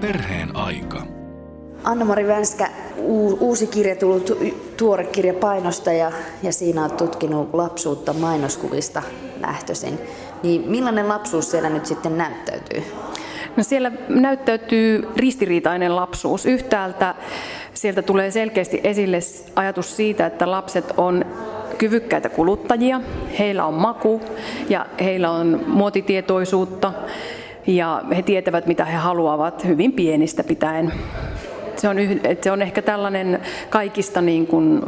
Perheen aika. Anna-Mari Vänskä, uusi kirja tullut, tuore kirja painosta ja, ja siinä on tutkinut lapsuutta mainoskuvista lähtöisin. Niin millainen lapsuus siellä nyt sitten näyttäytyy? No siellä näyttäytyy ristiriitainen lapsuus. Yhtäältä sieltä tulee selkeästi esille ajatus siitä, että lapset on kyvykkäitä kuluttajia, heillä on maku ja heillä on muotitietoisuutta ja he tietävät mitä he haluavat hyvin pienistä pitäen. Se on, se on ehkä tällainen kaikista niin kuin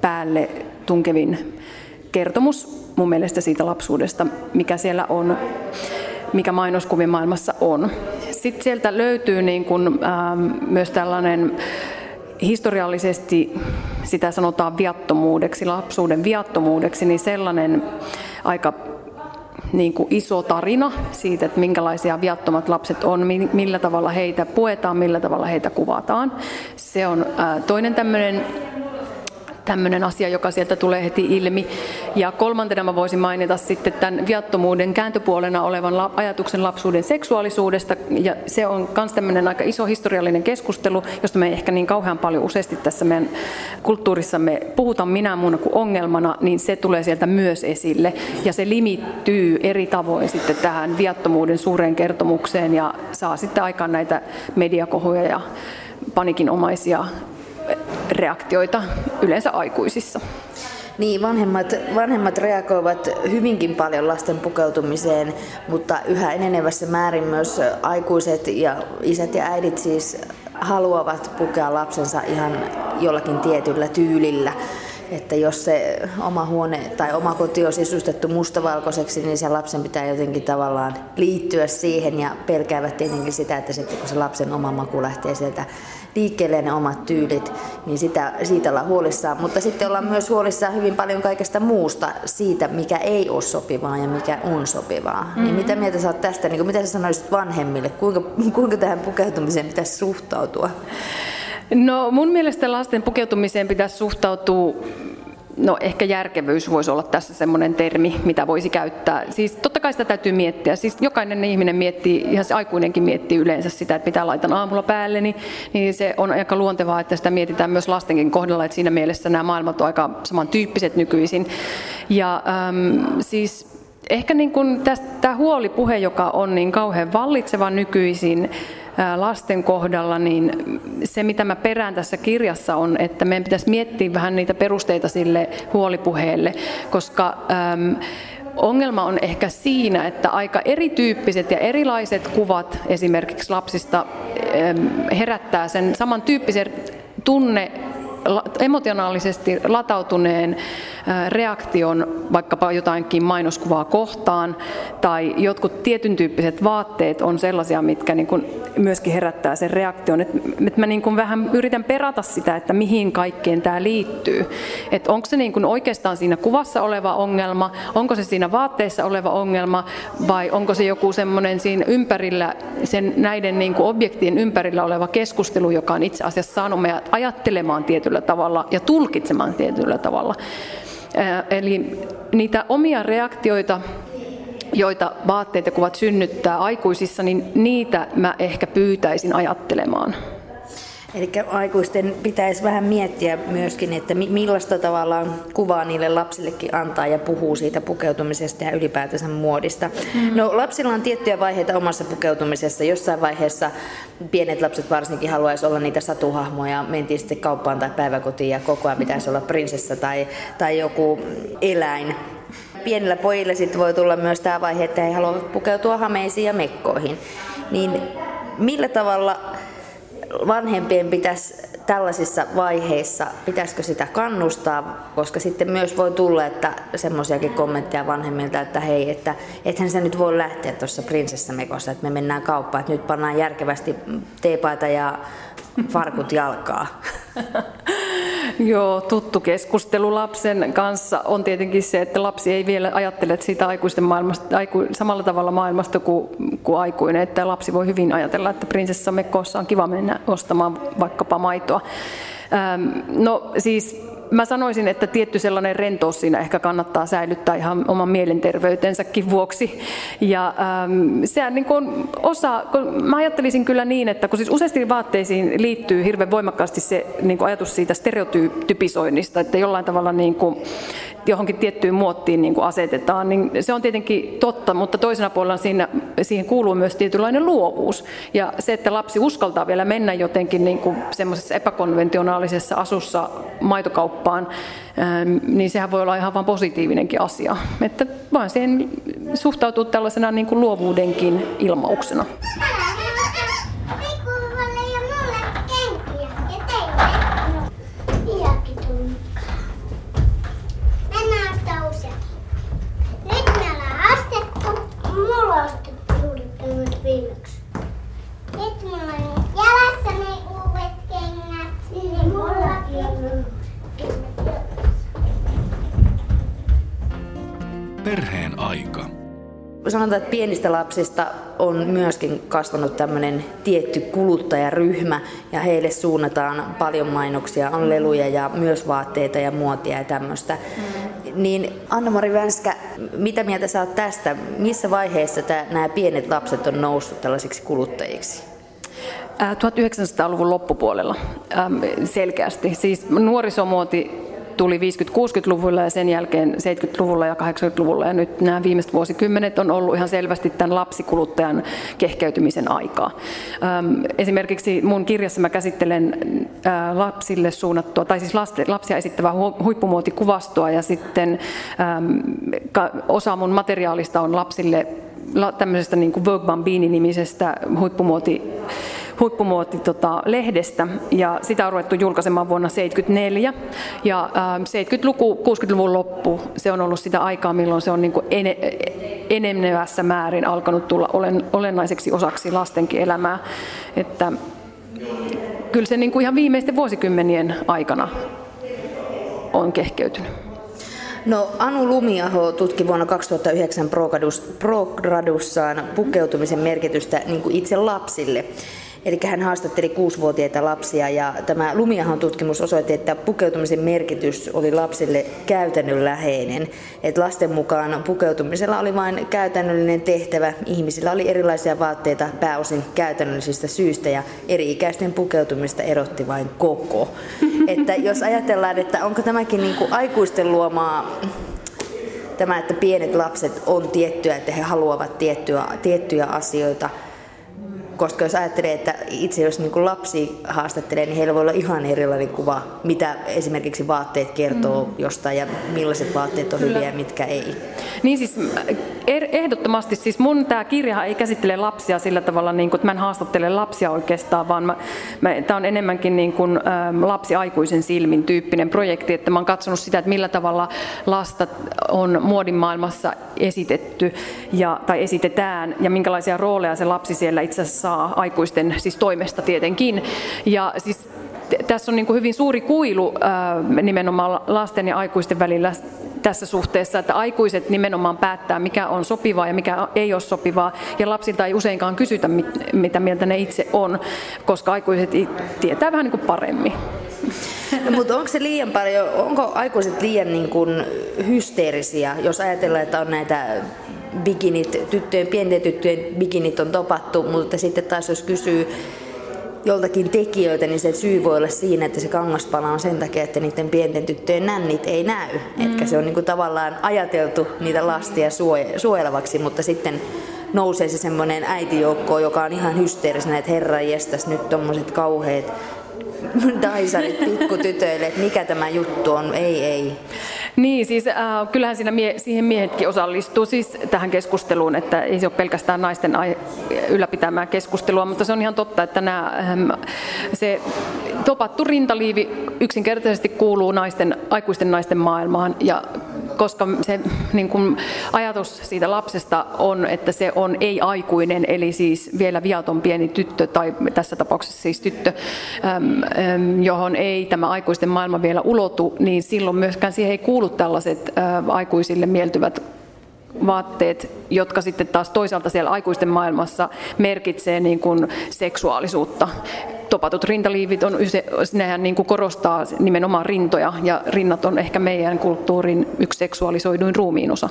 päälle tunkevin kertomus mun mielestä siitä lapsuudesta, mikä siellä on, mikä mainoskuvien maailmassa on. Sitten sieltä löytyy niin kuin, ähm, myös tällainen historiallisesti sitä sanotaan viattomuudeksi, lapsuuden viattomuudeksi, niin sellainen aika niin kuin iso tarina siitä, että minkälaisia viattomat lapset on, millä tavalla heitä puetaan, millä tavalla heitä kuvataan. Se on toinen tämmöinen tämmöinen asia, joka sieltä tulee heti ilmi. Ja kolmantena mä voisin mainita sitten tämän viattomuuden kääntöpuolena olevan ajatuksen lapsuuden seksuaalisuudesta. Ja se on myös tämmöinen aika iso historiallinen keskustelu, josta me ei ehkä niin kauhean paljon useasti tässä meidän kulttuurissamme puhuta minä muuna kuin ongelmana, niin se tulee sieltä myös esille. Ja se limittyy eri tavoin sitten tähän viattomuuden suureen kertomukseen ja saa sitten aikaan näitä mediakohuja ja panikinomaisia reaktioita yleensä aikuisissa. Niin, vanhemmat, vanhemmat reagoivat hyvinkin paljon lasten pukeutumiseen, mutta yhä enenevässä määrin myös aikuiset ja isät ja äidit siis haluavat pukea lapsensa ihan jollakin tietyllä tyylillä. Että jos se oma huone tai oma koti on sisustettu mustavalkoiseksi, niin se lapsen pitää jotenkin tavallaan liittyä siihen ja pelkäävät tietenkin sitä, että sitten kun se lapsen oma maku lähtee sieltä liikkeelle ne omat tyylit, niin sitä, siitä ollaan huolissaan. Mutta sitten ollaan myös huolissaan hyvin paljon kaikesta muusta siitä, mikä ei ole sopivaa ja mikä on sopivaa. Mm-hmm. Niin mitä mieltä sä oot tästä, niin mitä sä sanoisit vanhemmille, kuinka, kuinka tähän pukeutumiseen pitäisi suhtautua? No mun mielestä lasten pukeutumiseen pitäisi suhtautua No ehkä järkevyys voisi olla tässä semmoinen termi, mitä voisi käyttää. Siis totta kai sitä täytyy miettiä. Siis jokainen ihminen miettii, ihan se aikuinenkin miettii yleensä sitä, että mitä laitan aamulla päälle, niin, niin se on aika luontevaa, että sitä mietitään myös lastenkin kohdalla, että siinä mielessä nämä maailmat on aika samantyyppiset nykyisin. Ja äm, siis ehkä niin kuin tästä, tämä huolipuhe, joka on niin kauhean vallitseva nykyisin, lasten kohdalla, niin se mitä mä perään tässä kirjassa on, että meidän pitäisi miettiä vähän niitä perusteita sille huolipuheelle, koska äm, Ongelma on ehkä siinä, että aika erityyppiset ja erilaiset kuvat esimerkiksi lapsista herättää sen samantyyppisen tunne emotionaalisesti latautuneen reaktion vaikkapa jotainkin mainoskuvaa kohtaan tai jotkut tietyn tyyppiset vaatteet on sellaisia, mitkä niin kuin myöskin herättää sen reaktion. Että mä niin kuin vähän yritän perata sitä, että mihin kaikkeen tämä liittyy. Onko se niin kuin oikeastaan siinä kuvassa oleva ongelma, onko se siinä vaatteessa oleva ongelma vai onko se joku semmoinen siinä ympärillä, sen näiden niin kuin objektien ympärillä oleva keskustelu, joka on itse asiassa saanut meidät ajattelemaan tietyllä tavalla ja tulkitsemaan tietyllä tavalla. Eli niitä omia reaktioita, joita vaatteet ja kuvat synnyttää aikuisissa, niin niitä mä ehkä pyytäisin ajattelemaan. Eli aikuisten pitäisi vähän miettiä myöskin, että millaista tavallaan kuvaa niille lapsillekin antaa ja puhuu siitä pukeutumisesta ja ylipäätänsä muodista. Mm. No lapsilla on tiettyjä vaiheita omassa pukeutumisessa. Jossain vaiheessa pienet lapset varsinkin haluaisi olla niitä satuhahmoja. Mentiin sitten kauppaan tai päiväkotiin ja koko ajan pitäisi olla prinsessa tai, tai joku eläin pienillä pojilla sitten voi tulla myös tämä vaihe, että he haluavat pukeutua hameisiin ja mekkoihin. Niin millä tavalla vanhempien pitäisi tällaisissa vaiheissa, pitäisikö sitä kannustaa, koska sitten myös voi tulla, että semmoisiakin kommentteja vanhemmilta, että hei, että ethän se nyt voi lähteä tuossa prinsessamekossa, että me mennään kauppaan, että nyt pannaan järkevästi teepaita ja farkut jalkaa. Joo, tuttu keskustelu lapsen kanssa on tietenkin se, että lapsi ei vielä ajattele siitä aikuisten maailmasta, aiku, samalla tavalla maailmasta kuin, kuin aikuinen, että lapsi voi hyvin ajatella, että prinsessamekossa on kiva mennä ostamaan vaikkapa maitoa. Ähm, no siis mä sanoisin, että tietty sellainen rentous siinä ehkä kannattaa säilyttää ihan oman mielenterveytensäkin vuoksi. Ja ähm, se niin kuin osa, kun mä ajattelisin kyllä niin, että kun siis useasti vaatteisiin liittyy hirveän voimakkaasti se niin kuin ajatus siitä stereotypisoinnista, että jollain tavalla niin kuin johonkin tiettyyn muottiin niin kuin asetetaan, niin se on tietenkin totta, mutta toisena puolella siinä, siihen kuuluu myös tietynlainen luovuus. Ja se, että lapsi uskaltaa vielä mennä jotenkin niin kuin semmoisessa epäkonventionaalisessa asussa maitokauppaan, ähm, niin sehän voi olla ihan vain positiivinenkin asia. Että vaan siihen suhtautuu tällaisena niin kuin luovuudenkin ilmauksena. Sanotaan, että pienistä lapsista on myöskin kasvanut tämmöinen tietty kuluttajaryhmä ja heille suunnataan paljon mainoksia, on leluja ja myös vaatteita ja muotia ja tämmöistä. Mm. Niin Anna-Mari Vänskä, mitä mieltä sä oot tästä? Missä vaiheessa tää, nämä pienet lapset on noussut tällaisiksi kuluttajiksi? 1900-luvun loppupuolella selkeästi. Siis nuorisomuoti tuli 50-60-luvulla ja sen jälkeen 70-luvulla ja 80-luvulla. Ja nyt nämä viimeiset vuosikymmenet on ollut ihan selvästi tämän lapsikuluttajan kehkeytymisen aikaa. Esimerkiksi mun kirjassa mä käsittelen lapsille suunnattua, tai siis lapsia esittävää huippumuotikuvastoa ja sitten osa mun materiaalista on lapsille tämmöisestä niin kuin Vogue Bambini-nimisestä huippumuoti huippumuoti-lehdestä tota, ja sitä on ruvettu julkaisemaan vuonna 1974. Ja äh, 70-luku, 60-luvun loppu, se on ollut sitä aikaa, milloin se on niin kuin määrin alkanut tulla olen, olennaiseksi osaksi lastenkin elämää. Että, kyllä se niin kuin ihan viimeisten vuosikymmenien aikana on kehkeytynyt. No Anu Lumiaho tutki vuonna 2009 Progradussaan pukeutumisen merkitystä niin kuin itse lapsille. Eli hän haastatteli kuusivuotiaita lapsia ja tämä Lumiahon tutkimus osoitti, että pukeutumisen merkitys oli lapsille käytännönläheinen. Että lasten mukaan pukeutumisella oli vain käytännöllinen tehtävä. Ihmisillä oli erilaisia vaatteita pääosin käytännöllisistä syistä ja eri-ikäisten pukeutumista erotti vain koko. Että jos ajatellaan, että onko tämäkin niin kuin aikuisten luomaa tämä, että pienet lapset on tiettyä, että he haluavat tiettyä, tiettyjä asioita – koska jos ajattelee, että itse jos niin kuin lapsi haastattelee, niin heillä voi olla ihan erilainen kuva, mitä esimerkiksi vaatteet kertoo mm. jostain ja millaiset vaatteet on Kyllä. hyviä ja mitkä ei. Niin siis ehdottomasti, siis mun tämä kirja ei käsittele lapsia sillä tavalla, niin kuin, että mä en haastattele lapsia oikeastaan, vaan mä, mä, tämä on enemmänkin niin kuin, ähm, lapsi-aikuisen silmin tyyppinen projekti, että mä oon katsonut sitä, että millä tavalla lasta on muodin maailmassa esitetty ja, tai esitetään ja minkälaisia rooleja se lapsi siellä itse asiassa saa aikuisten siis toimesta tietenkin. Ja siis tässä on niin kuin hyvin suuri kuilu nimenomaan lasten ja aikuisten välillä tässä suhteessa, että aikuiset nimenomaan päättää, mikä on sopivaa ja mikä ei ole sopivaa, ja lapsilta ei useinkaan kysytä, mitä mieltä ne itse on, koska aikuiset tietää vähän niin kuin paremmin. No, mutta onko se liian paljon, onko aikuiset liian niin kuin hysteerisiä, jos ajatellaan, että on näitä bikinit, tyttöjen, pienten tyttöjen bikinit on topattu, mutta sitten taas jos kysyy joltakin tekijöitä, niin se syy voi olla siinä, että se kangaspala on sen takia, että niiden pienten tyttöjen nännit ei näy. Mm. Etkä se on niin kuin tavallaan ajateltu niitä lastia suojelevaksi, mutta sitten nousee se semmoinen äitijoukko, joka on ihan hysteerisenä, että herra jestas, nyt tommoset kauheat daisarit pikkutytöille, että mikä tämä juttu on, ei, ei. Niin, siis äh, kyllähän siinä mie- siihen miehetkin osallistuu siis tähän keskusteluun, että ei se ole pelkästään naisten ai- ylläpitämää keskustelua, mutta se on ihan totta, että nämä, ähm, se topattu rintaliivi yksinkertaisesti kuuluu naisten, aikuisten naisten maailmaan ja koska se niin kuin, ajatus siitä lapsesta on, että se on ei-aikuinen, eli siis vielä viaton pieni tyttö, tai tässä tapauksessa siis tyttö, johon ei tämä aikuisten maailma vielä ulotu, niin silloin myöskään siihen ei kuulu tällaiset aikuisille mieltyvät vaatteet, jotka sitten taas toisaalta siellä aikuisten maailmassa merkitsee niin kuin seksuaalisuutta topatut rintaliivit on nehän niin kuin korostaa nimenomaan rintoja ja rinnat on ehkä meidän kulttuurin yksi seksuaalisoiduin ruumiinosa.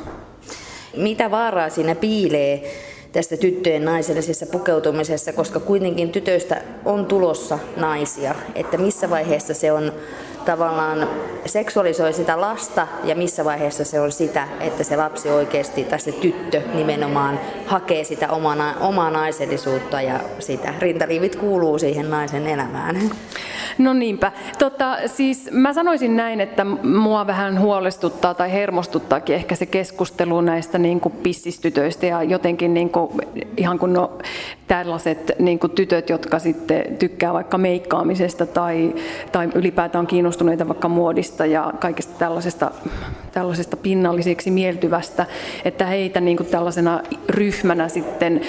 Mitä vaaraa siinä piilee tästä tyttöjen naisellisessa pukeutumisessa, koska kuitenkin tytöistä on tulossa naisia, että missä vaiheessa se on tavallaan seksuaalisoi sitä lasta ja missä vaiheessa se on sitä, että se lapsi oikeasti tai se tyttö nimenomaan hakee sitä omaa, omaa naisellisuutta ja sitä rintaliivit kuuluu siihen naisen elämään. No niinpä. Tota, siis mä sanoisin näin, että mua vähän huolestuttaa tai hermostuttaakin ehkä se keskustelu näistä niin kuin pissistytöistä ja jotenkin niin kuin, ihan kun no, tällaiset niin kuin tytöt, jotka sitten tykkää vaikka meikkaamisesta tai, tai ylipäätään kiinnostuneita vaikka muodista ja kaikesta tällaisesta, tällaisesta pinnalliseksi mieltyvästä, että heitä niin kuin tällaisena ryhmänä sitten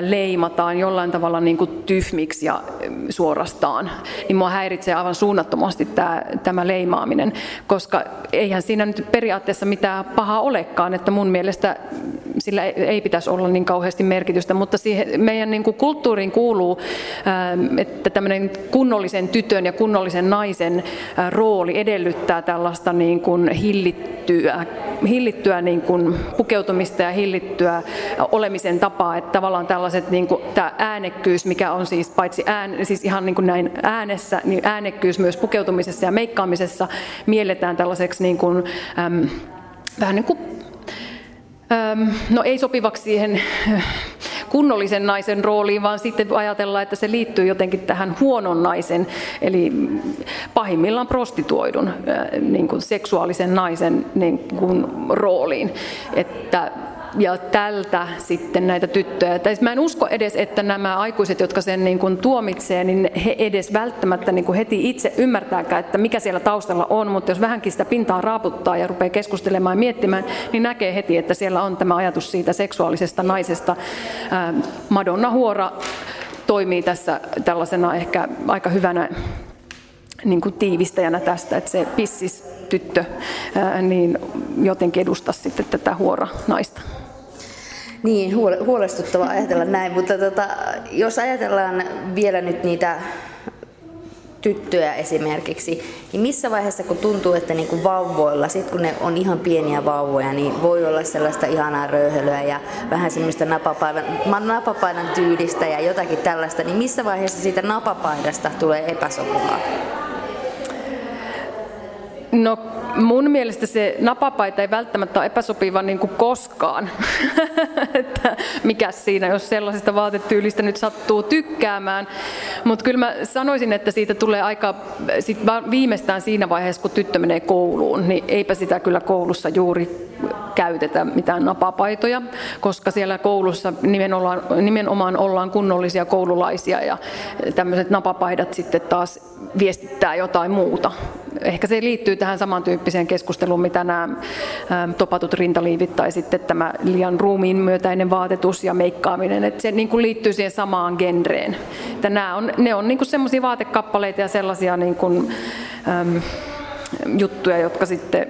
leimataan jollain tavalla niin kuin tyhmiksi ja suorastaan. Niin mua häiritsee aivan suunnattomasti tämä, tämä leimaaminen, koska eihän siinä nyt periaatteessa mitään pahaa olekaan, että mun mielestä sillä ei pitäisi olla niin kauheasti merkitystä, mutta siihen meidän niin kuin kulttuuriin kuuluu, että tämmöinen kunnollisen tytön ja kunnollisen naisen rooli edellyttää tällaista niin kuin hillittyä, hillittyä niin kuin pukeutumista ja hillittyä olemisen tapaa, että tavallaan tällaiset niin kuin, tämä äänekkyys, mikä on siis paitsi ään, siis ihan niin kuin näin äänessä, niin äänekkyys myös pukeutumisessa ja meikkaamisessa mielletään tällaiseksi niin kuin, äm, vähän niin kuin no ei sopivaksi siihen kunnollisen naisen rooliin, vaan sitten ajatellaan, että se liittyy jotenkin tähän huonon naisen, eli pahimmillaan prostituoidun niin kuin seksuaalisen naisen niin kuin rooliin. Että ja tältä sitten näitä tyttöjä. Tai mä en usko edes, että nämä aikuiset, jotka sen niin kuin tuomitsee, niin he edes välttämättä niin kuin heti itse ymmärtääkään, että mikä siellä taustalla on, mutta jos vähänkin sitä pintaa raaputtaa ja rupeaa keskustelemaan ja miettimään, niin näkee heti, että siellä on tämä ajatus siitä seksuaalisesta naisesta. Madonna Huora toimii tässä tällaisena ehkä aika hyvänä niin kuin tiivistäjänä tästä, että se pissis tyttö niin jotenkin edustaa sitten tätä huora naista. Niin, huolestuttava ajatella näin, mutta tota, jos ajatellaan vielä nyt niitä tyttöjä esimerkiksi, niin missä vaiheessa kun tuntuu, että niin kuin vauvoilla, sit kun ne on ihan pieniä vauvoja, niin voi olla sellaista ihanaa röyhelyä ja vähän semmoista napapaidan, napapaidan tyylistä ja jotakin tällaista, niin missä vaiheessa siitä napapaidasta tulee epäsopivaa? No mun mielestä se napapaita ei välttämättä ole epäsopiva niin kuin koskaan. että mikä siinä, jos sellaisesta vaatetyylistä nyt sattuu tykkäämään. Mutta kyllä mä sanoisin, että siitä tulee aika sit viimeistään siinä vaiheessa, kun tyttö menee kouluun, niin eipä sitä kyllä koulussa juuri käytetä mitään napapaitoja, koska siellä koulussa nimenomaan, nimenomaan ollaan kunnollisia koululaisia ja tämmöiset napapaidat sitten taas viestittää jotain muuta. Ehkä se liittyy tähän samantyyppiseen keskusteluun, mitä nämä topatut rintaliivit tai sitten tämä liian ruumiin myötäinen vaatetus ja meikkaaminen, että se niin kuin liittyy siihen samaan genreen. Että nämä on, ne on niin semmoisia vaatekappaleita ja sellaisia niin kuin, äm, juttuja, jotka sitten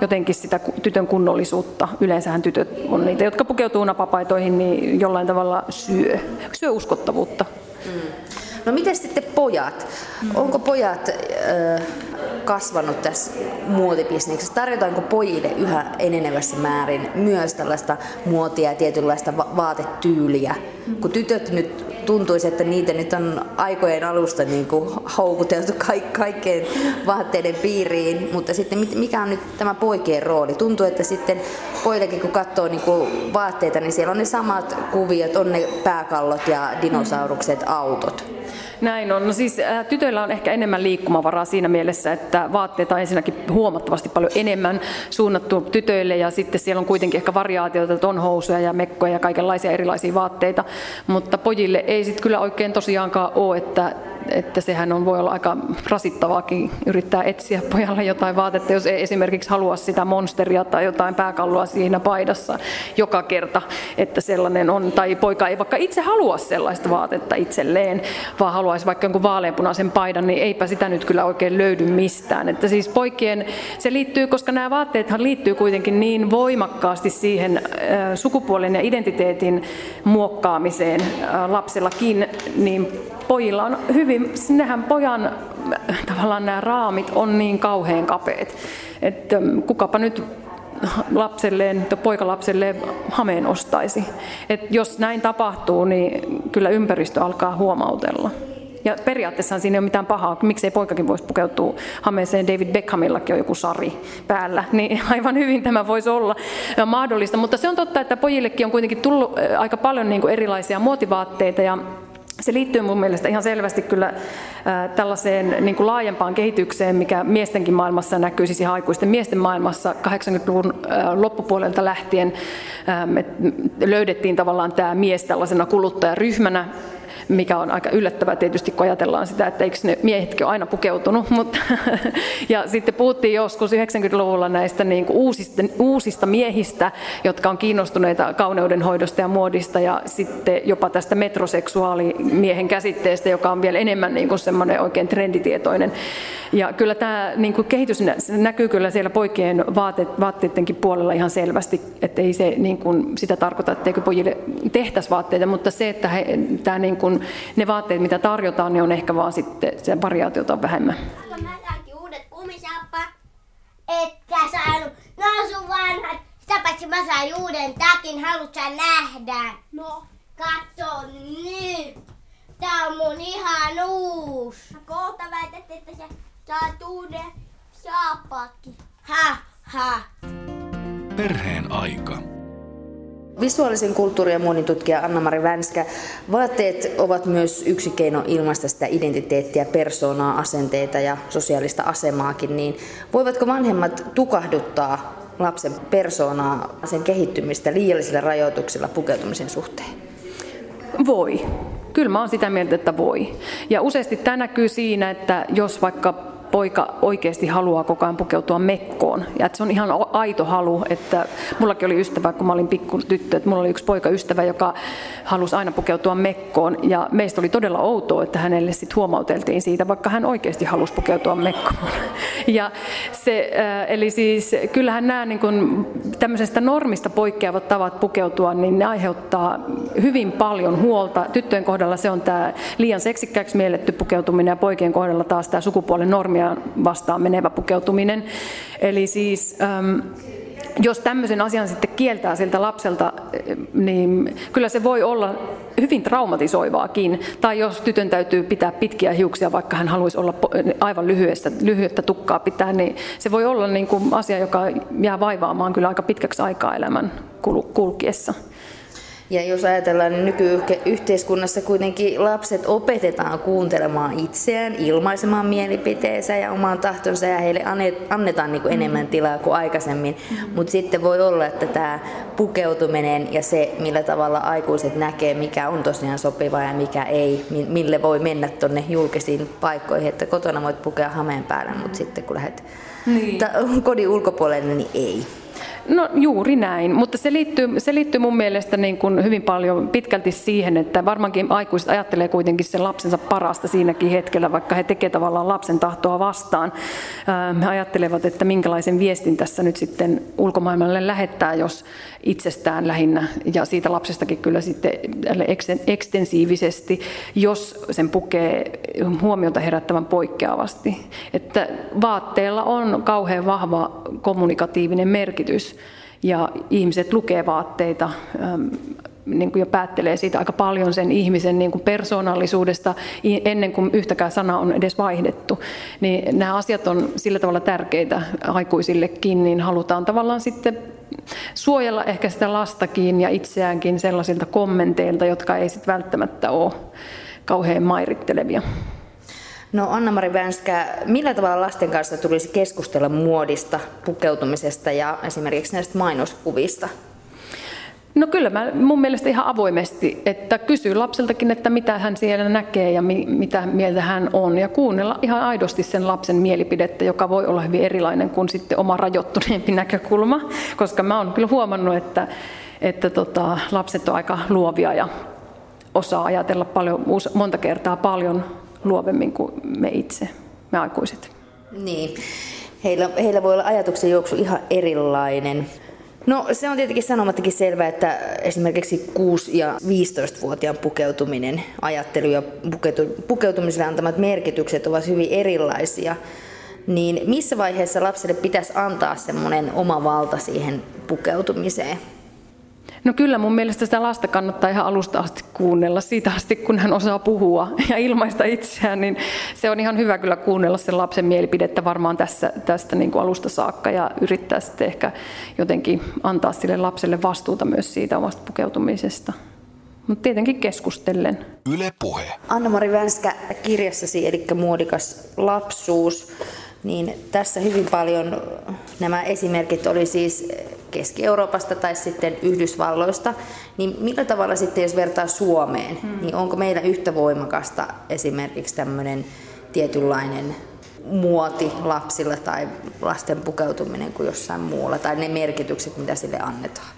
jotenkin sitä tytön kunnollisuutta. Yleensähän tytöt on niitä, jotka pukeutuu napapaitoihin, niin jollain tavalla syö, syö uskottavuutta. Mm. No miten sitten pojat? Mm. Onko pojat äh, kasvanut tässä muotibisneksessä? Tarjotaanko pojille yhä enenevässä määrin myös tällaista muotia ja tietynlaista va- vaatetyyliä? Mm. Kun tytöt nyt tuntuisi, että niitä nyt on aikojen alusta niin kuin houkuteltu ka- kaikkeen vaatteiden piiriin, mutta sitten mikä on nyt tämä poikien rooli? Tuntuu, että sitten pojillekin kun katsoo niin kuin vaatteita, niin siellä on ne samat kuviot, on ne pääkallot ja dinosaurukset, autot. Näin on. No siis äh, tytöillä on ehkä enemmän liikkumavaraa siinä mielessä, että vaatteita on ensinnäkin huomattavasti paljon enemmän suunnattu tytöille ja sitten siellä on kuitenkin ehkä variaatioita, että on housuja ja mekkoja ja kaikenlaisia erilaisia vaatteita, mutta pojille ei sitten kyllä oikein tosiaankaan ole, että että sehän on, voi olla aika rasittavaakin yrittää etsiä pojalle jotain vaatetta, jos ei esimerkiksi halua sitä monsteria tai jotain pääkallua siinä paidassa joka kerta, että sellainen on, tai poika ei vaikka itse halua sellaista vaatetta itselleen, vaan haluaisi vaikka jonkun vaaleanpunaisen paidan, niin eipä sitä nyt kyllä oikein löydy mistään. Että siis poikien, se liittyy, koska nämä vaatteethan liittyy kuitenkin niin voimakkaasti siihen sukupuolen ja identiteetin muokkaamiseen lapsellakin, niin pojilla on hyvin, sinnehän pojan tavallaan nämä raamit on niin kauhean kapeet, että kukapa nyt lapselleen, poikalapselleen hameen ostaisi. Et jos näin tapahtuu, niin kyllä ympäristö alkaa huomautella. Ja periaatteessa siinä ei ole mitään pahaa, miksei poikakin voisi pukeutua hameeseen, David Beckhamillakin on joku sari päällä, niin aivan hyvin tämä voisi olla mahdollista. Mutta se on totta, että pojillekin on kuitenkin tullut aika paljon niin erilaisia muotivaatteita ja se liittyy mun mielestä ihan selvästi kyllä tällaiseen niin kuin laajempaan kehitykseen, mikä miestenkin maailmassa näkyy, siis aikuisten miesten maailmassa 80-luvun loppupuolelta lähtien me löydettiin tavallaan tämä mies tällaisena kuluttajaryhmänä, mikä on aika yllättävää tietysti, kun ajatellaan sitä, että eikö ne miehetkin ole aina pukeutunut. Mutta ja sitten puhuttiin joskus 90-luvulla näistä niin kuin uusista, uusista miehistä, jotka on kiinnostuneita kauneudenhoidosta ja muodista, ja sitten jopa tästä metroseksuaalimiehen käsitteestä, joka on vielä enemmän niin kuin semmoinen oikein trenditietoinen. Ja kyllä tämä niin kuin kehitys näkyy kyllä siellä poikien vaate, vaatteidenkin puolella ihan selvästi, että ei se niin kuin sitä tarkoita, etteikö pojille tehtäisi vaatteita, mutta se, että he, tämä niin kuin ne vaatteet, mitä tarjotaan, niin on ehkä vaan sitten se variaatiota on vähemmän. Mä saakin uudet kumisappat, etkä saanut. No sun vanhat. Sitä paitsi mä sain uuden takin, haluat sä nähdä? No. Katso nyt. Tää on mun ihan uus. Mä kohta väität, että sä saat uuden saappaatkin. Ha, ha. Perheen aika. Visuaalisen kulttuuri- ja muodintutkija Anna-Mari Vänskä, vaatteet ovat myös yksi keino ilmaista sitä identiteettiä, persoonaa, asenteita ja sosiaalista asemaakin, niin voivatko vanhemmat tukahduttaa lapsen persoonaa, sen kehittymistä liiallisilla rajoituksilla pukeutumisen suhteen? Voi. Kyllä mä oon sitä mieltä, että voi. Ja useasti tämä näkyy siinä, että jos vaikka poika oikeasti haluaa koko ajan pukeutua mekkoon. Ja että se on ihan aito halu, että mullakin oli ystävä, kun mä olin pikku tyttö, että mulla oli yksi poika ystävä, joka halusi aina pukeutua mekkoon. Ja meistä oli todella outoa, että hänelle sitten huomauteltiin siitä, vaikka hän oikeasti halusi pukeutua mekkoon. Ja se, äh, eli siis kyllähän nämä niin kuin, tämmöisestä normista poikkeavat tavat pukeutua, niin ne aiheuttaa hyvin paljon huolta. Tyttöjen kohdalla se on tämä liian seksikkääksi mielletty pukeutuminen ja poikien kohdalla taas tämä sukupuolen normia asiaan vastaan menevä pukeutuminen. Eli siis ähm, jos tämmöisen asian sitten kieltää siltä lapselta, niin kyllä se voi olla hyvin traumatisoivaakin. Tai jos tytön täytyy pitää pitkiä hiuksia, vaikka hän haluaisi olla aivan lyhyessä, lyhyettä tukkaa pitää, niin se voi olla niin kuin asia, joka jää vaivaamaan kyllä aika pitkäksi aikaa elämän kulkiessa. Ja jos ajatellaan, niin nykyyhteiskunnassa kuitenkin lapset opetetaan kuuntelemaan itseään, ilmaisemaan mielipiteensä ja omaan tahtonsa ja heille annetaan niin kuin mm. enemmän tilaa kuin aikaisemmin. Mm. Mutta sitten voi olla, että tämä pukeutuminen ja se, millä tavalla aikuiset näkee, mikä on tosiaan sopiva ja mikä ei, mille voi mennä tuonne julkisiin paikkoihin, että kotona voit pukea hameen päällä, mutta sitten kun lähdet niin. kodin ulkopuolelle, niin ei. No juuri näin, mutta se liittyy, se liittyy mun mielestä niin kuin hyvin paljon pitkälti siihen, että varmaankin aikuiset ajattelee kuitenkin sen lapsensa parasta siinäkin hetkellä, vaikka he tekevät tavallaan lapsen tahtoa vastaan. He ajattelevat, että minkälaisen viestin tässä nyt sitten ulkomaailmalle lähettää, jos itsestään lähinnä ja siitä lapsestakin kyllä sitten ekstensiivisesti, jos sen pukee huomiota herättävän poikkeavasti. Että vaatteella on kauhean vahva kommunikatiivinen merkitys ja ihmiset lukee vaatteita niin kuin jo päättelee siitä aika paljon sen ihmisen niin kuin persoonallisuudesta ennen kuin yhtäkään sana on edes vaihdettu. Niin nämä asiat on sillä tavalla tärkeitä aikuisillekin, niin halutaan tavallaan sitten suojella ehkä sitä lastakin ja itseäänkin sellaisilta kommenteilta, jotka ei sitten välttämättä ole kauhean mairittelevia. No Anna-Mari Vänskä, millä tavalla lasten kanssa tulisi keskustella muodista, pukeutumisesta ja esimerkiksi näistä mainoskuvista? No kyllä mä mun mielestä ihan avoimesti, että kysyy lapseltakin, että mitä hän siellä näkee ja mi- mitä mieltä hän on. Ja kuunnella ihan aidosti sen lapsen mielipidettä, joka voi olla hyvin erilainen kuin sitten oma rajoittuneempi näkökulma. Koska mä oon kyllä huomannut, että, että tota, lapset on aika luovia ja osaa ajatella paljon, monta kertaa paljon luovemmin kuin me itse, me aikuiset. Niin, heillä, heillä voi olla ajatuksen juoksu ihan erilainen. No se on tietenkin sanomattakin selvää, että esimerkiksi 6- ja 15-vuotiaan pukeutuminen, ajattelu ja pukeutumiselle antamat merkitykset ovat hyvin erilaisia. Niin missä vaiheessa lapselle pitäisi antaa semmoinen oma valta siihen pukeutumiseen? No kyllä mun mielestä sitä lasta kannattaa ihan alusta asti kuunnella, siitä asti kun hän osaa puhua ja ilmaista itseään, niin se on ihan hyvä kyllä kuunnella sen lapsen mielipidettä varmaan tässä, tästä niin kuin alusta saakka ja yrittää sitten ehkä jotenkin antaa sille lapselle vastuuta myös siitä omasta pukeutumisesta. Mutta tietenkin keskustellen. Yle Puhe. Anna-Mari Vänskä kirjassasi, eli Muodikas lapsuus, niin tässä hyvin paljon nämä esimerkit oli siis Keski-Euroopasta tai sitten Yhdysvalloista, niin millä tavalla sitten, jos vertaa Suomeen, hmm. niin onko meillä yhtä voimakasta esimerkiksi tämmöinen tietynlainen muoti lapsilla tai lasten pukeutuminen kuin jossain muualla, tai ne merkitykset, mitä sille annetaan?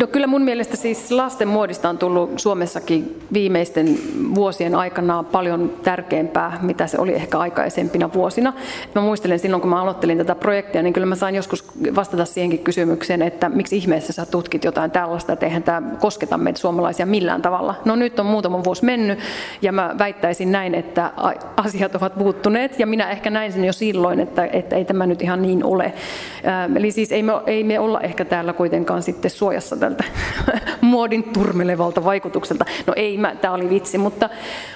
No kyllä mun mielestä siis lasten muodista on tullut Suomessakin viimeisten vuosien aikana paljon tärkeämpää, mitä se oli ehkä aikaisempina vuosina. Mä muistelen silloin, kun mä aloittelin tätä projektia, niin kyllä mä sain joskus vastata siihenkin kysymykseen, että miksi ihmeessä sä tutkit jotain tällaista, että eihän tämä kosketa meitä suomalaisia millään tavalla. No nyt on muutama vuosi mennyt ja mä väittäisin näin, että asiat ovat muuttuneet ja minä ehkä näin sen jo silloin, että, että ei tämä nyt ihan niin ole. Eli siis ei me, ei me olla ehkä täällä kuitenkaan sitten suojassa suojassa tältä muodin turmelevalta vaikutukselta. No ei, tämä oli vitsi, mutta,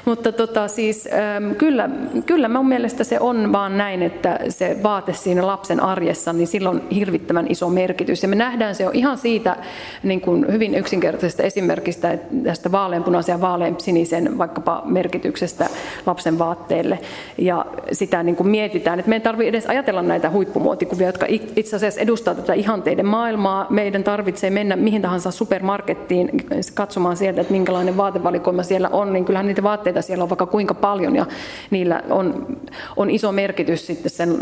mutta tota, siis, ähm, kyllä, kyllä mun mielestä se on vaan näin, että se vaate siinä lapsen arjessa, niin silloin on hirvittävän iso merkitys. Ja me nähdään se on ihan siitä niin kuin hyvin yksinkertaisesta esimerkistä, tästä vaaleanpunaisen ja vaaleansinisen vaikkapa merkityksestä lapsen vaatteelle. Ja sitä niin kuin mietitään, että me ei tarvitse edes ajatella näitä huippumuotikuvia, jotka itse asiassa edustaa tätä ihanteiden maailmaa. Meidän tarvitsee mennä mihin tahansa supermarkettiin katsomaan sieltä, että minkälainen vaatevalikoima siellä on, niin kyllähän niitä vaatteita siellä on vaikka kuinka paljon ja niillä on, on iso merkitys sitten sen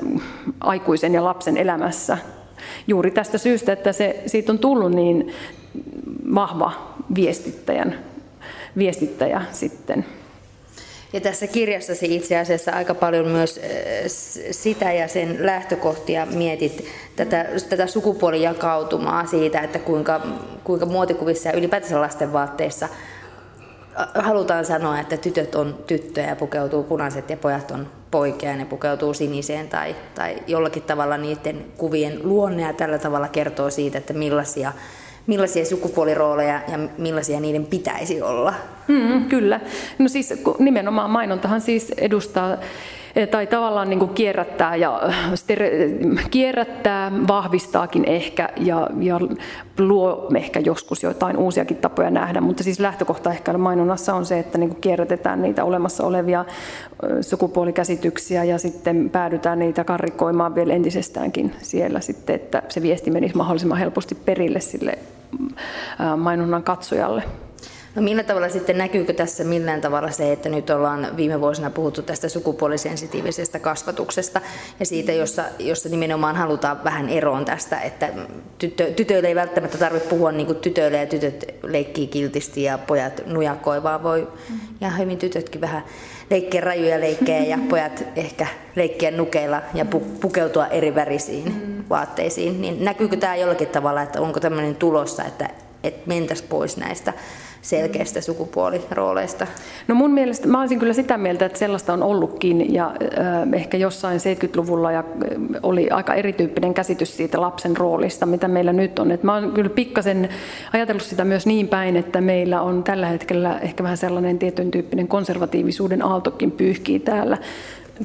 aikuisen ja lapsen elämässä. Juuri tästä syystä, että se, siitä on tullut niin vahva viestittäjän, viestittäjä sitten. Ja tässä kirjassasi itse asiassa aika paljon myös äh, sitä ja sen lähtökohtia mietit tätä, tätä sukupuolijakautumaa siitä, että kuinka, kuinka muotikuvissa ja ylipäätänsä lasten vaatteissa halutaan sanoa, että tytöt on tyttöjä ja pukeutuu punaiset ja pojat on poikia ja ne pukeutuu siniseen tai, tai jollakin tavalla niiden kuvien luonne ja tällä tavalla kertoo siitä, että millaisia millaisia sukupuolirooleja ja millaisia niiden pitäisi olla. Mm, kyllä. No siis nimenomaan mainontahan siis edustaa eh, tai tavallaan niin kuin kierrättää ja stere, kierrättää, vahvistaakin ehkä ja, ja luo ehkä joskus jotain uusiakin tapoja nähdä, mutta siis lähtökohta ehkä mainonnassa on se, että niin kuin kierrätetään niitä olemassa olevia sukupuolikäsityksiä ja sitten päädytään niitä karrikoimaan vielä entisestäänkin siellä sitten, että se viesti menisi mahdollisimman helposti perille sille mainonnan katsojalle. No millä tavalla sitten näkyykö tässä millään tavalla se, että nyt ollaan viime vuosina puhuttu tästä sukupuolisensitiivisestä kasvatuksesta ja siitä, jossa, jossa nimenomaan halutaan vähän eroon tästä, että tytö, tytöille ei välttämättä tarvitse puhua niin kuin tytöille ja tytöt leikkii kiltisti ja pojat nujakoi, vaan voi ja hyvin tytötkin vähän leikkiä rajuja leikkejä ja pojat ehkä leikkiä nukeilla ja pu- pukeutua eri värisiin vaatteisiin. Niin näkyykö tämä jollakin tavalla, että onko tämmöinen tulossa, että, että mentäisiin pois näistä selkeistä sukupuolirooleista? No mun mielestä, mä olisin kyllä sitä mieltä, että sellaista on ollutkin ja äh, ehkä jossain 70-luvulla ja oli aika erityyppinen käsitys siitä lapsen roolista, mitä meillä nyt on. Et mä oon kyllä pikkasen ajatellut sitä myös niin päin, että meillä on tällä hetkellä ehkä vähän sellainen tietyn tyyppinen konservatiivisuuden aaltokin pyyhkii täällä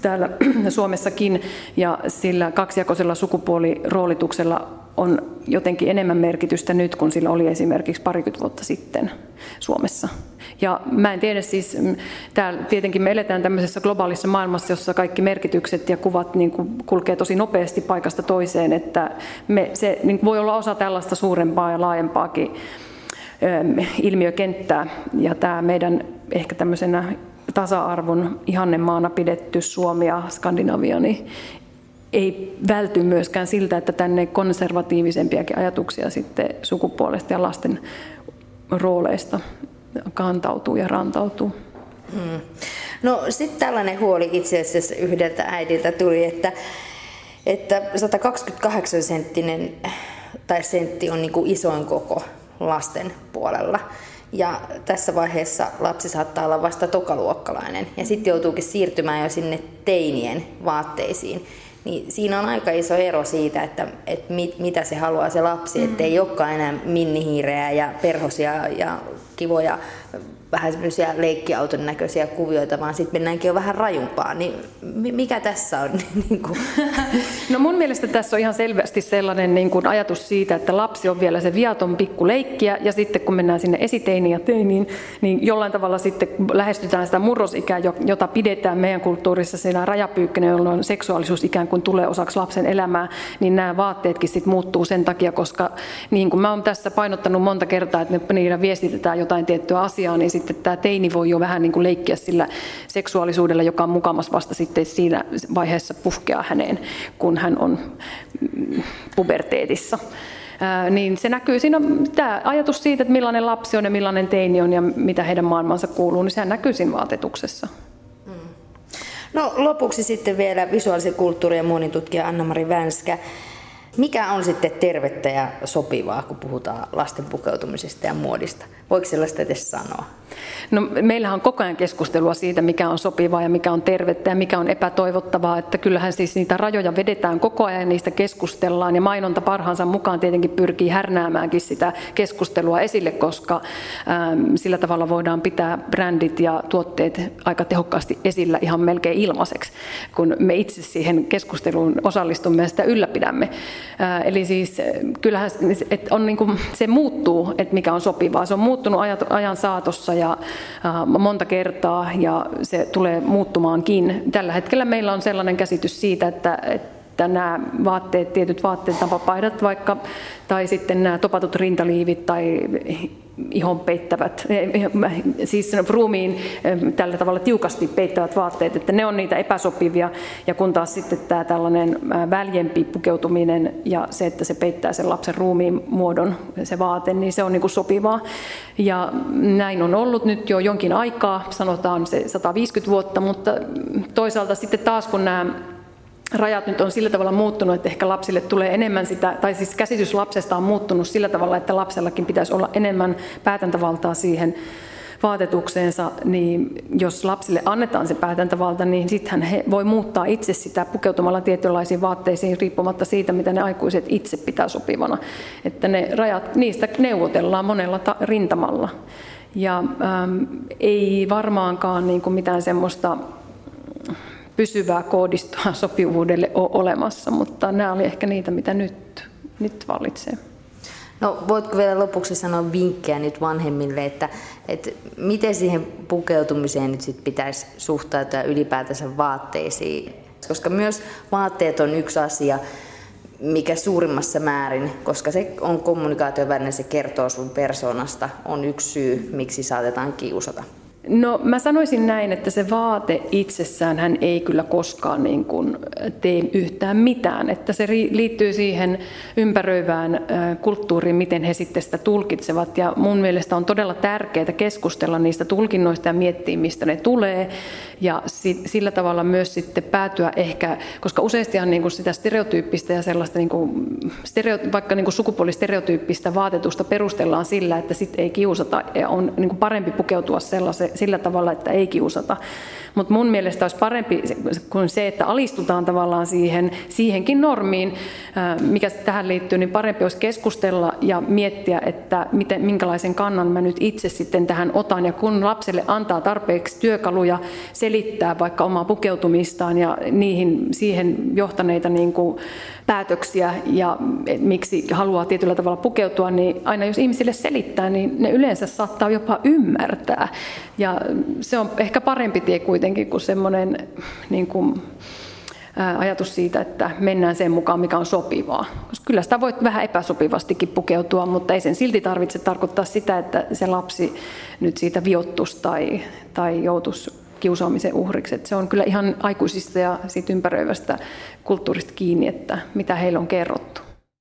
täällä Suomessakin ja sillä kaksijakoisella sukupuoliroolituksella on jotenkin enemmän merkitystä nyt kuin sillä oli esimerkiksi parikymmentä vuotta sitten Suomessa. Ja mä en tiedä siis, mm, täällä tietenkin me eletään tämmöisessä globaalissa maailmassa, jossa kaikki merkitykset ja kuvat niin kuin kulkee tosi nopeasti paikasta toiseen, että me, se niin voi olla osa tällaista suurempaa ja laajempaakin ilmiökenttää. Ja tämä meidän ehkä tämmöisenä tasa-arvon ihannemaana pidetty Suomi ja Skandinavia, niin ei välty myöskään siltä, että tänne konservatiivisempiakin ajatuksia sitten sukupuolesta ja lasten rooleista kantautuu ja rantautuu. Hmm. No sitten tällainen huoli itse asiassa yhdeltä äidiltä tuli, että, että 128 senttinen tai sentti on niin kuin isoin koko lasten puolella. Ja tässä vaiheessa lapsi saattaa olla vasta tokaluokkalainen ja sitten joutuukin siirtymään jo sinne teinien vaatteisiin. Niin siinä on aika iso ero siitä, että, että mit, mitä se haluaa se lapsi, mm. ettei olekaan enää minnihiireä ja perhosia ja kivoja vähän semmoisia leikkiauton näköisiä kuvioita, vaan sitten mennäänkin jo vähän rajumpaan. Niin mikä tässä on? niin kuin? No mun mielestä tässä on ihan selvästi sellainen niin kuin ajatus siitä, että lapsi on vielä se viaton pikku leikkiä ja sitten kun mennään sinne esiteiniin ja teiniin, niin jollain tavalla sitten lähestytään sitä murrosikää, jota pidetään meidän kulttuurissa siinä rajapyykkänä, jolloin seksuaalisuus ikään kuin tulee osaksi lapsen elämää, niin nämä vaatteetkin sitten muuttuu sen takia, koska niin kuin mä oon tässä painottanut monta kertaa, että niillä viestitetään jotain tiettyä asiaa, niin sitten tämä teini voi jo vähän niin kuin leikkiä sillä seksuaalisuudella, joka on mukamas vasta sitten siinä vaiheessa puhkea häneen, kun hän on mm, puberteetissa. niin se näkyy siinä, tämä ajatus siitä, että millainen lapsi on ja millainen teini on ja mitä heidän maailmansa kuuluu, niin se näkyy siinä vaatetuksessa. Mm. No lopuksi sitten vielä visuaalisen kulttuurin ja monitutkija Anna-Mari Vänskä. Mikä on sitten tervettä ja sopivaa, kun puhutaan lasten pukeutumisesta ja muodista? Voiko sellaista edes sanoa? No, meillähän on koko ajan keskustelua siitä, mikä on sopivaa ja mikä on tervettä ja mikä on epätoivottavaa. Että kyllähän siis niitä rajoja vedetään koko ajan ja niistä keskustellaan. Ja mainonta parhaansa mukaan tietenkin pyrkii härnäämäänkin sitä keskustelua esille, koska äm, sillä tavalla voidaan pitää brändit ja tuotteet aika tehokkaasti esillä ihan melkein ilmaiseksi, kun me itse siihen keskusteluun osallistumme ja sitä ylläpidämme. Ää, eli siis kyllähän että on niin kuin, se muuttuu, että mikä on sopivaa. Se on ajan saatossa ja monta kertaa ja se tulee muuttumaankin. Tällä hetkellä meillä on sellainen käsitys siitä, että, että nämä vaatteet, tietyt vaatteet, napapaidat vaikka, tai sitten nämä topatut rintaliivit tai ihon peittävät, eh, eh, siis ruumiin eh, tällä tavalla tiukasti peittävät vaatteet, että ne on niitä epäsopivia, ja kun taas sitten tämä tällainen väljempi pukeutuminen ja se, että se peittää sen lapsen ruumiin muodon, se vaate, niin se on niin kuin sopivaa. Ja näin on ollut nyt jo jonkin aikaa, sanotaan se 150 vuotta, mutta toisaalta sitten taas kun nämä rajat nyt on sillä tavalla muuttunut, että ehkä lapsille tulee enemmän sitä, tai siis käsitys lapsesta on muuttunut sillä tavalla, että lapsellakin pitäisi olla enemmän päätäntävaltaa siihen vaatetukseensa, niin jos lapsille annetaan se päätäntävalta, niin sittenhän he voi muuttaa itse sitä pukeutumalla tietynlaisiin vaatteisiin riippumatta siitä, mitä ne aikuiset itse pitää sopivana. Että ne rajat, niistä neuvotellaan monella ta- rintamalla. Ja ähm, ei varmaankaan niin kuin mitään semmoista pysyvää koodistoa sopivuudelle ole olemassa, mutta nämä oli ehkä niitä, mitä nyt, nyt vallitsee. No, voitko vielä lopuksi sanoa vinkkejä nyt vanhemmille, että, että miten siihen pukeutumiseen nyt sit pitäisi suhtautua ylipäätänsä vaatteisiin? Koska myös vaatteet on yksi asia, mikä suurimmassa määrin, koska se on kommunikaation välinen, se kertoo sun persoonasta, on yksi syy, miksi saatetaan kiusata. No mä sanoisin näin, että se vaate itsessään hän ei kyllä koskaan niin kuin tee yhtään mitään. Että se liittyy siihen ympäröivään kulttuuriin, miten he sitten sitä tulkitsevat. Ja mun mielestä on todella tärkeää keskustella niistä tulkinnoista ja miettiä, mistä ne tulee. Ja sillä tavalla myös sitten päätyä ehkä, koska useastihan niin kuin sitä stereotyyppistä ja sellaista niin kuin stereo, vaikka niin kuin sukupuolistereotyyppistä vaatetusta perustellaan sillä, että sit ei kiusata ja on niin kuin parempi pukeutua sellaisen sillä tavalla, että ei kiusata. Mutta mun mielestä olisi parempi kuin se, että alistutaan tavallaan siihen, siihenkin normiin, mikä tähän liittyy, niin parempi olisi keskustella ja miettiä, että miten, minkälaisen kannan mä nyt itse sitten tähän otan. Ja kun lapselle antaa tarpeeksi työkaluja selittää vaikka omaa pukeutumistaan ja niihin, siihen johtaneita niin kuin päätöksiä ja miksi haluaa tietyllä tavalla pukeutua, niin aina jos ihmisille selittää, niin ne yleensä saattaa jopa ymmärtää. Ja se on ehkä parempi tie kuitenkin kuin semmoinen niin kuin, ajatus siitä, että mennään sen mukaan, mikä on sopivaa. Koska kyllä sitä voit vähän epäsopivastikin pukeutua, mutta ei sen silti tarvitse tarkoittaa sitä, että se lapsi nyt siitä viottus tai, tai joutuisi kiusaamisen uhriksi. Että se on kyllä ihan aikuisista ja siitä ympäröivästä kulttuurista kiinni, että mitä heillä on kerrottu.